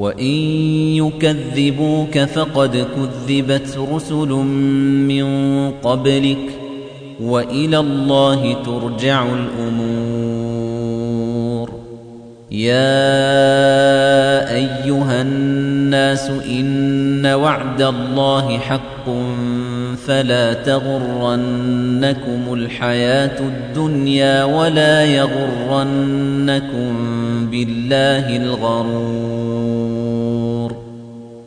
وإن يكذبوك فقد كذبت رسل من قبلك وإلى الله ترجع الأمور يا أيها الناس إن وعد الله حق فلا تغرنكم الحياة الدنيا ولا يغرنكم بالله الغرور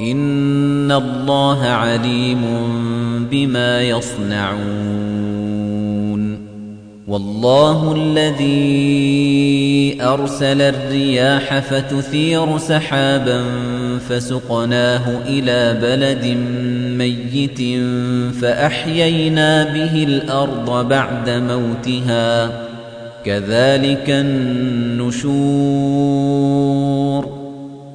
إن الله عليم بما يصنعون والله الذي أرسل الرياح فتثير سحابا فسقناه إلى بلد ميت فأحيينا به الأرض بعد موتها كذلك النشور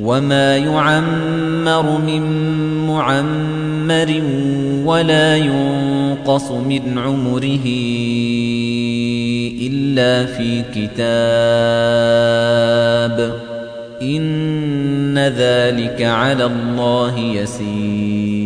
وما يعمر من معمر ولا ينقص من عمره إلا في كتاب إن ذلك على الله يسير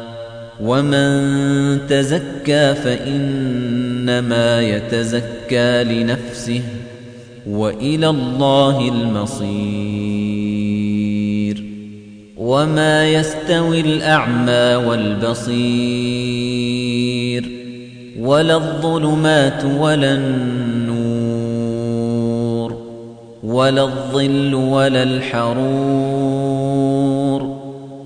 ومن تزكى فإنما يتزكى لنفسه وإلى الله المصير وما يستوي الأعمى والبصير ولا الظلمات ولا النور ولا الظل ولا الحرور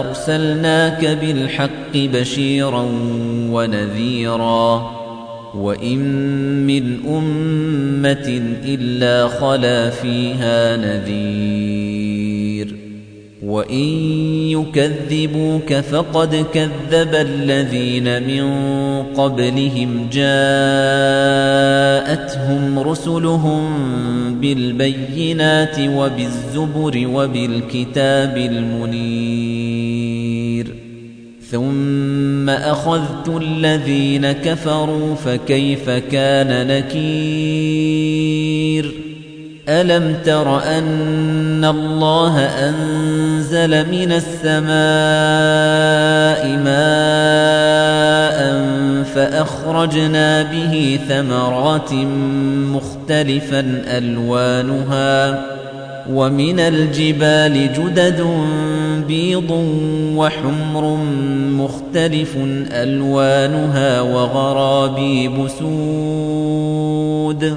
أرسلناك بالحق بشيرا ونذيرا وإن من أمة إلا خلا فيها نذير وإن يكذبوك فقد كذب الذين من قبلهم جاءتهم رسلهم بالبينات وبالزبر وبالكتاب المنير ثم أخذت الذين كفروا فكيف كان نكير ألم تر أن الله أنزل من السماء ماء فأخرجنا به ثمرات مختلفا ألوانها ومن الجبال جدد بيض وحمر مختلف ألوانها وغرابيب سود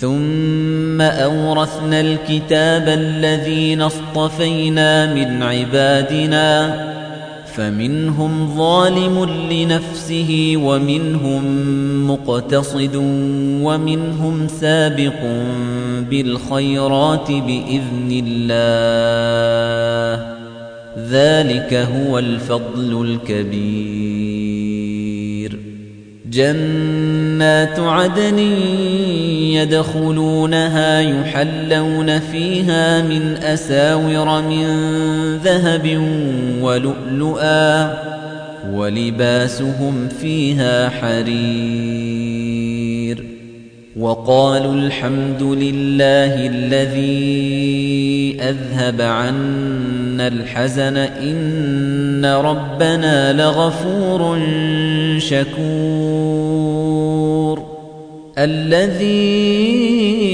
ثم أورثنا الكتاب الذين اصطفينا من عبادنا فمنهم ظالم لنفسه ومنهم مقتصد ومنهم سابق بالخيرات بإذن الله. ذلك هو الفضل الكبير. جنات عدن يدخلونها يحلون فيها من أساور من ذهب ولؤلؤا ولباسهم فيها حرير وقالوا الحمد لله الذي أذهب عنا الحزن إن ربنا لغفور شكور الذي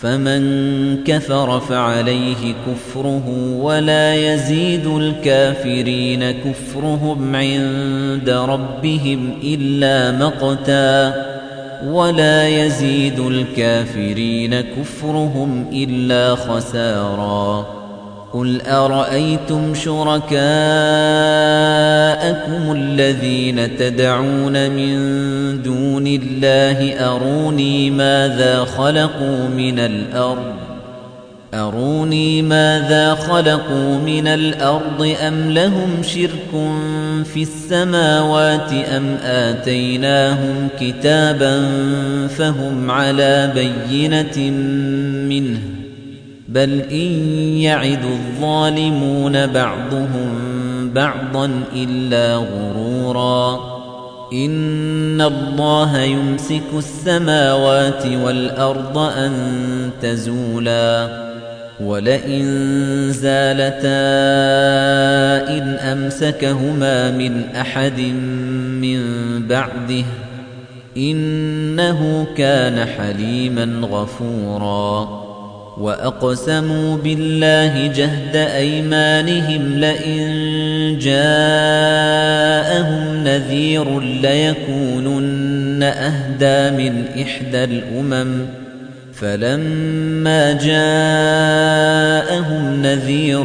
فمن كفر فعليه كفره ولا يزيد الكافرين كفرهم عند ربهم إلا مقتا ولا يزيد الكافرين كفرهم إلا خسارا قل أرأيتم شركاءكم الذين تدعون من دون الله أروني ماذا خلقوا من الأرض أروني ماذا خلقوا من الأرض أم لهم شرك في السماوات أم آتيناهم كتابا فهم على بينة منه بل إن يعد الظالمون بعضهم بعضا إلا غرورا إن الله يمسك السماوات والأرض أن تزولا ولئن زالتا إن أمسكهما من أحد من بعده إنه كان حليما غفورا وأقسموا بالله جهد أيمانهم لئن جاءهم نذير ليكونن أهدى من إحدى الأمم فلما جاءهم نذير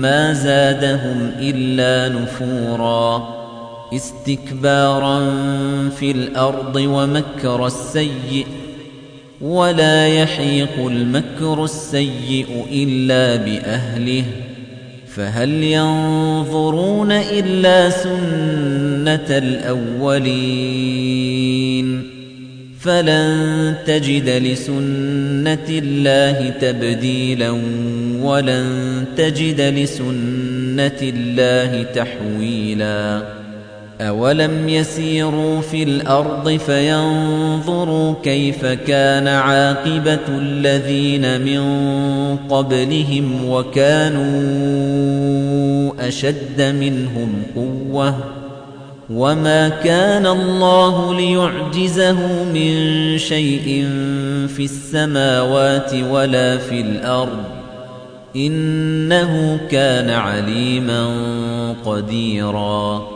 ما زادهم إلا نفورا استكبارا في الأرض ومكر السيئ ولا يحيق المكر السيء إلا بأهله. فهل ينظرون إلا سنة الأولين؟ فلن تجد لسنة الله تبديلا ولن تجد لسنة الله تحويلا. أولم يسيروا في الأرض فينظروا كيف كان عاقبة الذين من قبلهم وكانوا أشد منهم قوةً وما كان الله ليعجزه من شيء في السماوات ولا في الأرض إنه كان عليما قديرا